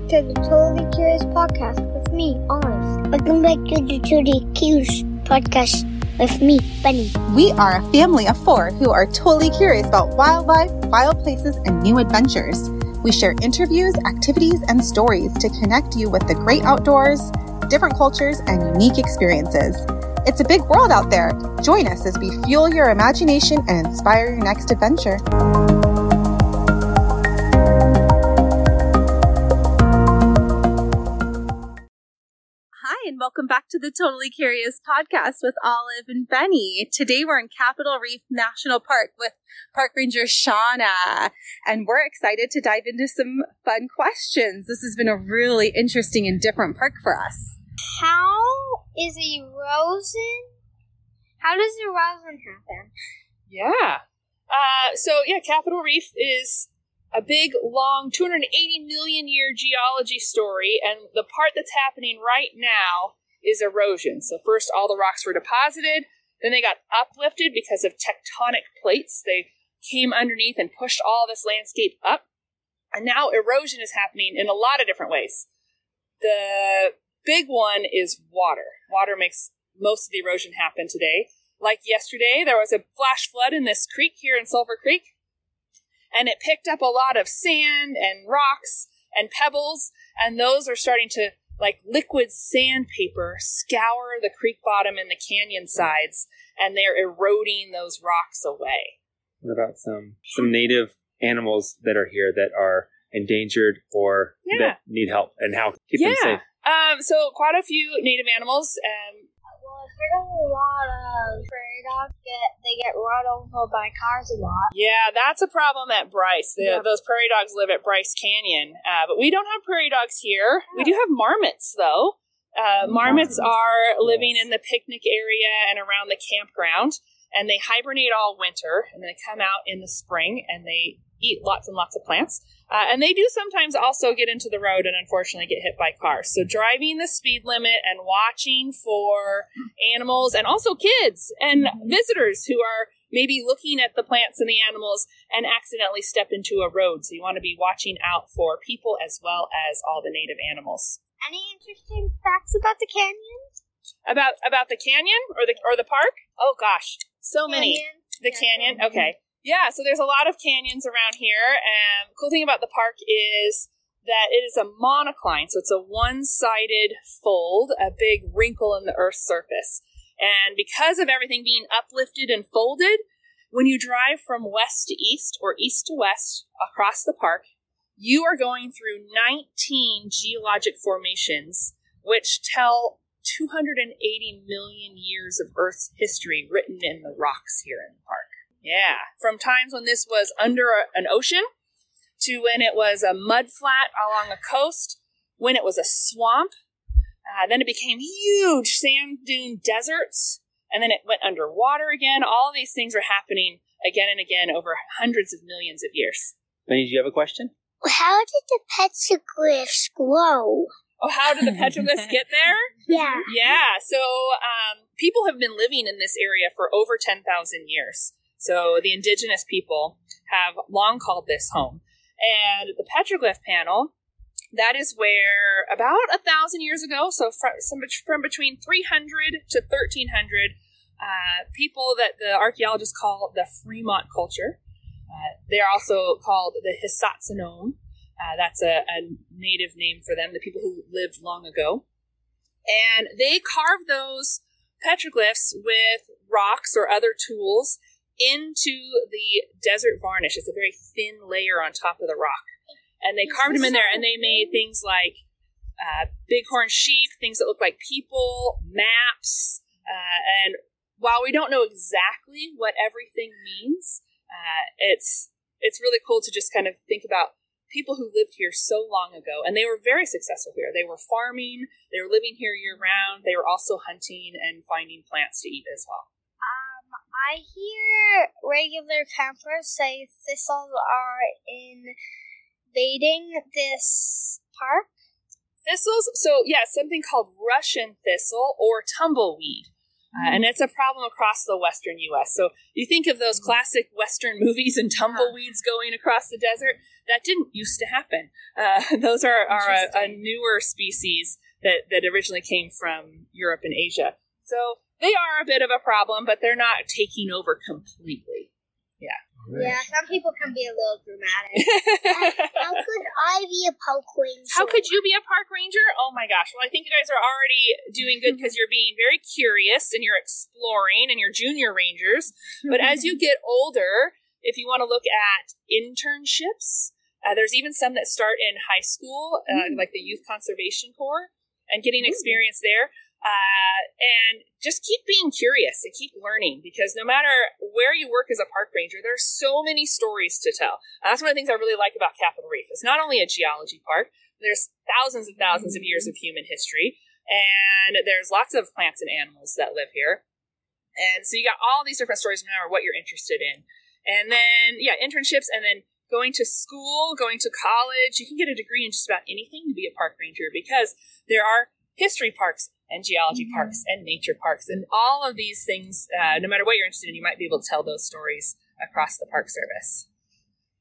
back to the Totally Curious podcast with me, Olive. Welcome back to the Totally Curious podcast with me, Bunny. We are a family of four who are totally curious about wildlife, wild places, and new adventures. We share interviews, activities, and stories to connect you with the great outdoors, different cultures, and unique experiences. It's a big world out there. Join us as we fuel your imagination and inspire your next adventure. Welcome back to the Totally Curious podcast with Olive and Benny. Today we're in Capitol Reef National Park with Park Ranger Shawna, and we're excited to dive into some fun questions. This has been a really interesting and different park for us. How is erosion? How does erosion happen? Yeah. Uh, so yeah, Capitol Reef is a big, long, 280 million year geology story, and the part that's happening right now is erosion. So first, all the rocks were deposited, then they got uplifted because of tectonic plates. They came underneath and pushed all this landscape up, and now erosion is happening in a lot of different ways. The big one is water. Water makes most of the erosion happen today. Like yesterday, there was a flash flood in this creek here in Sulphur Creek, and it picked up a lot of sand and rocks and pebbles, and those are starting to like liquid sandpaper scour the creek bottom and the canyon sides, and they're eroding those rocks away. What about some some native animals that are here that are endangered or Yeah. that need help and how to keep them safe? Um, so quite a few native animals. Um, A lot of prairie dogs get they get run over by cars a lot. yeah, that's a problem at Bryce. The, Yeah. Those prairie dogs live at Bryce Canyon, uh, but we don't have prairie dogs here. We do have marmots, though. Uh, marmots are living in the picnic area and around the campground, and they hibernate all winter, and they come out in the spring and they eat lots and lots of plants. Uh, and they do sometimes also get into the road and unfortunately get hit by cars. So driving the speed limit and watching for animals and also kids and visitors who are maybe looking at the plants and the animals and accidentally step into a road. So you want to be watching out for people as well as all the native animals. Any interesting facts about the canyon? About about the canyon or the or the park? Oh gosh, so many. The canyon. canyon. Okay. Yeah, so there's a lot of canyons around here. And cool thing about the park is that it is a monocline, so it's a one-sided fold, a big wrinkle in the Earth's surface. And because of everything being uplifted and folded, when you drive from west to east or east to west across the park, you are going through 19 geologic formations, which tell 280 million years of Earth's history written in the rocks here in the park. Yeah, from times when this was under a, an ocean to when it was a mud flat along a coast, when it was a swamp, uh, then it became huge sand dune deserts, and then it went underwater again. All of these things are happening again and again over hundreds of millions of years. Benny, do you have a question? How did the petroglyphs grow? Oh, how did the petroglyphs get there? Yeah. Yeah, so um, people have been living in this area for over 10,000 years. So the indigenous people have long called this home. And the petroglyph panel, that is where about a thousand years ago, so from, from between 300 to 1300, uh, people that the archaeologists call the Fremont culture. Uh, they're also called the Hisatsinom. Uh, that's a, a native name for them, the people who lived long ago. And they carved those petroglyphs with rocks or other tools into the desert varnish. It's a very thin layer on top of the rock. And they carved them in there and they made things like uh, bighorn sheep, things that look like people, maps. Uh, and while we don't know exactly what everything means, uh, it's it's really cool to just kind of think about people who lived here so long ago, and they were very successful here. They were farming, they were living here year round. They were also hunting and finding plants to eat as well. Um, I hear regular campers say thistles are invading this park. Thistles, so yeah, something called Russian thistle or tumbleweed. Uh, and it's a problem across the western U.S. So you think of those classic western movies and tumbleweeds going across the desert. That didn't used to happen. Uh, those are, are a, a, newer species that, that originally came from Europe and Asia. So they are a bit of a problem, but they're not taking over completely. Yeah. Yeah, some people can be a little dramatic. How could I be a park ranger? How could you be a park ranger? Oh my gosh. Well, I think you guys are already doing good because you're being very curious and you're exploring and you're junior rangers. But as you get older, if you want to look at internships, uh, there's even some that start in high school, uh, mm. like the Youth Conservation Corps, and getting experience there. Uh, and just keep being curious and keep learning because no matter where you work as a park ranger, there are so many stories to tell. And that's one of the things I really like about Capitol Reef. It's not only a geology park, there's thousands and thousands of years of human history, and there's lots of plants and animals that live here. And so you got all these different stories no matter what you're interested in. And then, yeah, internships and then going to school, going to college. You can get a degree in just about anything to be a park ranger because there are history parks and geology mm-hmm. parks and nature parks and all of these things uh, no matter what you're interested in you might be able to tell those stories across the park service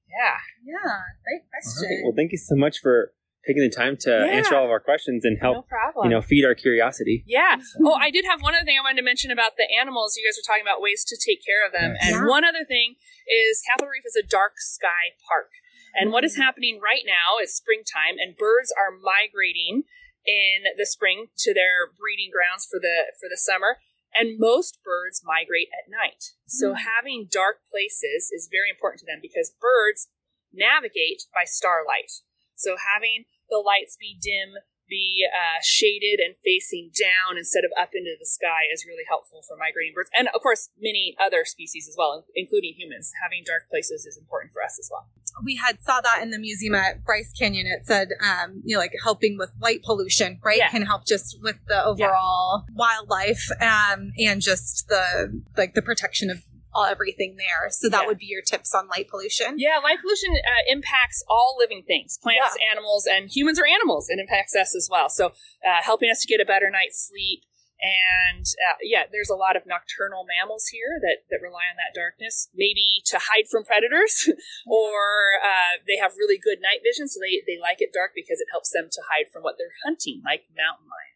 yeah yeah great question right. well thank you so much for taking the time to yeah. answer all of our questions and help no you know feed our curiosity yeah oh i did have one other thing i wanted to mention about the animals you guys were talking about ways to take care of them yes. and yeah. one other thing is capitol reef is a dark sky park and what is mm. happening right now is springtime and birds are migrating in the spring to their breeding grounds for the for the summer and most birds migrate at night. So mm. having dark places is very important to them because birds navigate by starlight. So having the lights be dim be uh, shaded and facing down instead of up into the sky is really helpful for migrating birds and of course many other species as well including humans. Having dark places is important for us as well we had saw that in the museum at Bryce Canyon. It said, um, you know, like helping with light pollution, right? Yeah. Can help just with the overall yeah. wildlife, um, and just the like the protection of all everything there. So that yeah. would be your tips on light pollution. Yeah, light pollution uh, impacts all living things, plants, animals, and humans are animals. It impacts us as well. So uh, helping us to get a better night's sleep. And uh, yeah, there's a lot of nocturnal mammals here that, that rely on that darkness, maybe to hide from predators, or uh, they have really good night vision, so they, they like it dark because it helps them to hide from what they're hunting, like mountain lions.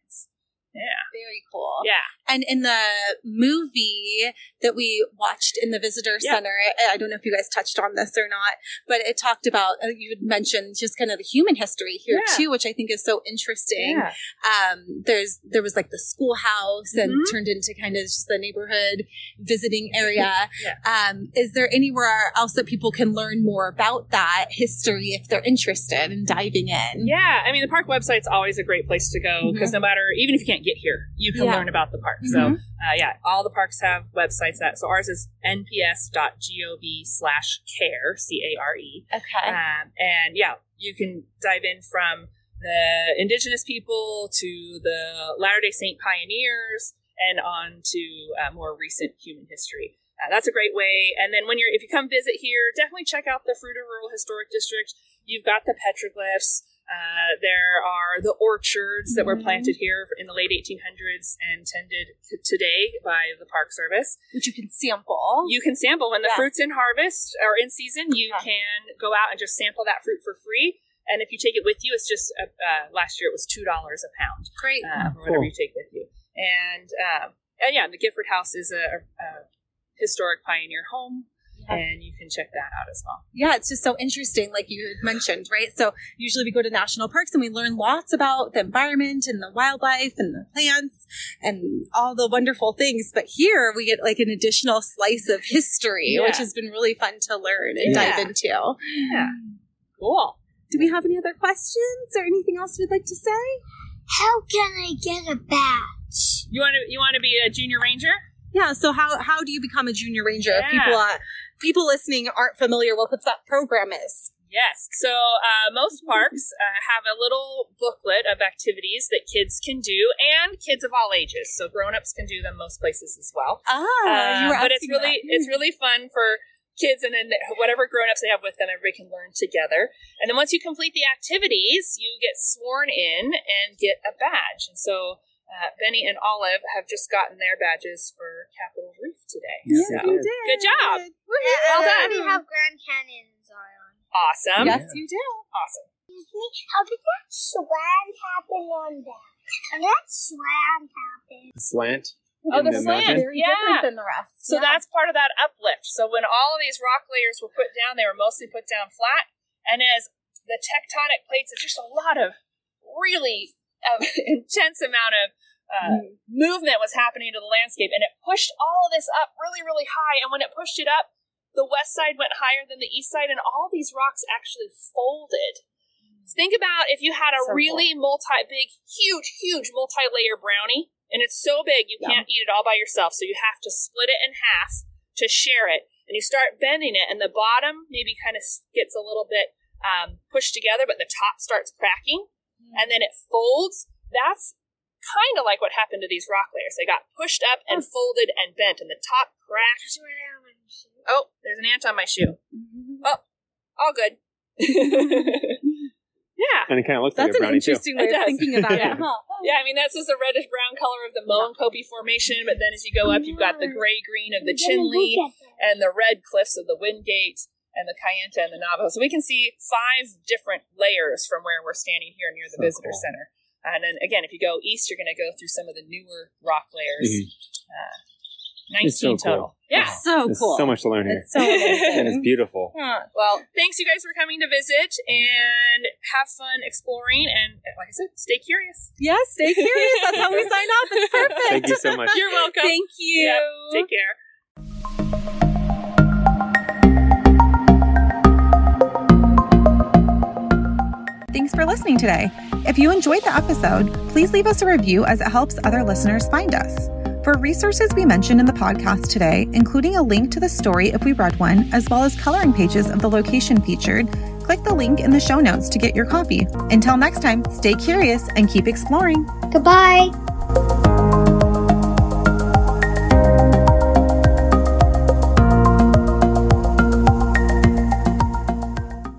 Yeah. Very cool. Yeah. And in the movie that we watched in the visitor yeah. center, I don't know if you guys touched on this or not, but it talked about, uh, you had mentioned just kind of the human history here yeah. too, which I think is so interesting. Yeah. Um, there's, there was like the schoolhouse mm-hmm. and turned into kind of just the neighborhood visiting area. um, is there anywhere else that people can learn more about that history if they're interested in diving in? Yeah. I mean, the park website's always a great place to go because mm-hmm. no matter, even if you can't get here, you can yeah. learn about the park. Mm-hmm. So, uh, yeah, all the parks have websites that. So ours is nps.gov slash care, C A R E. Okay. Um, and yeah, you can dive in from the indigenous people to the Latter day Saint pioneers and on to uh, more recent human history. Uh, that's a great way. And then when you're, if you come visit here, definitely check out the Fruita Rural Historic District. You've got the petroglyphs. Uh, there are the orchards that were planted here in the late 1800s and tended t- today by the Park Service. Which you can sample. You can sample. When the yeah. fruit's in harvest or in season, you yeah. can go out and just sample that fruit for free. And if you take it with you, it's just, uh, uh last year it was $2 a pound. Great. Uh, cool. Whatever you take with you. And, um, and yeah, the Gifford House is a, a historic pioneer home and you can check that out as well. Yeah, it's just so interesting, like you had mentioned, right? So usually we go to national parks and we learn lots about the environment and the wildlife and the plants and all the wonderful things. But here we get like an additional slice of history, yeah. which has been really fun to learn and yeah. dive into. Yeah. Cool. Do we have any other questions or anything else we'd like to say? How can I get a badge? You want to you want to be a junior ranger? Yeah. So how how do you become a junior ranger? Yeah. People uh, people listening aren't familiar with what that program is. Yes. So uh, most parks uh, have a little booklet of activities that kids can do, and kids of all ages. So grown-ups can do them most places as well. Ah, uh, but it's really that. it's really fun for kids and then whatever grown-ups they have with them everybody can learn together and then once you complete the activities you get sworn in and get a badge and so uh, Benny and Olive have just gotten their badges for Capitol Reef today. Yes, So, you did. Good job. Woohoo. Well done. We have Grand Canyon in Zion. Awesome. Yes, you do. Awesome. Excuse me, how did that swan happen on that? How did that swan happen? The slant. Oh, in the slant. mountain. Very Yeah. different than the rest. So Yeah. that's part of that uplift. So when all of these rock layers were put down, they were mostly put down flat. And as the tectonic plates, it's just a lot of really uh, intense amount of uh, movement was happening to the landscape, and it pushed all of this up really, really high. And when it pushed it up, the west side went higher than the east side, and all these rocks actually folded. Think about if you had a So really multi, big, huge, huge multi-layer brownie, and it's so big you Yeah. can't eat it all by yourself, so you have to split it in half to share it. And you start bending it, and the bottom maybe kind of gets a little bit um, pushed together, but the top starts cracking, and then it folds. That's kind of like what happened to these rock layers. They got pushed up and folded and bent, and the top cracked. Oh, there's an ant on my shoe. Mm-hmm. Oh, all good. yeah. And it kind of looks That's like a an brownie too. interesting way It of does. thinking about Yeah. it, huh? Yeah, I mean that's just the reddish brown color of the Moenkopi Formation, but then as you go up, you've got the gray green of the Chinle and the red cliffs of the Wingate and the Kayenta and the Navajo. So we can see five different layers from where we're standing here near the So visitor cool. center. And then again, if you go east, you're going to go through some of the newer rock layers. Mhm. Uh, 19 so cool. total. Yeah. So There's cool. so much to learn here. It's so and it's beautiful. Huh. Well, thanks you guys for coming to visit and have fun exploring. And like I said, stay curious. Yeah, stay curious. That's how we sign off. It's perfect. Thank you so much. You're welcome. Thank you. Yeah, take care. Thanks for listening today. If you enjoyed the episode, please leave us a review as it helps other listeners find us. For resources we mentioned in the podcast today, including a link to the story if we read one, as well as coloring pages of the location featured, click the link in the show notes to get your copy. Until next time, stay curious and keep exploring. Goodbye.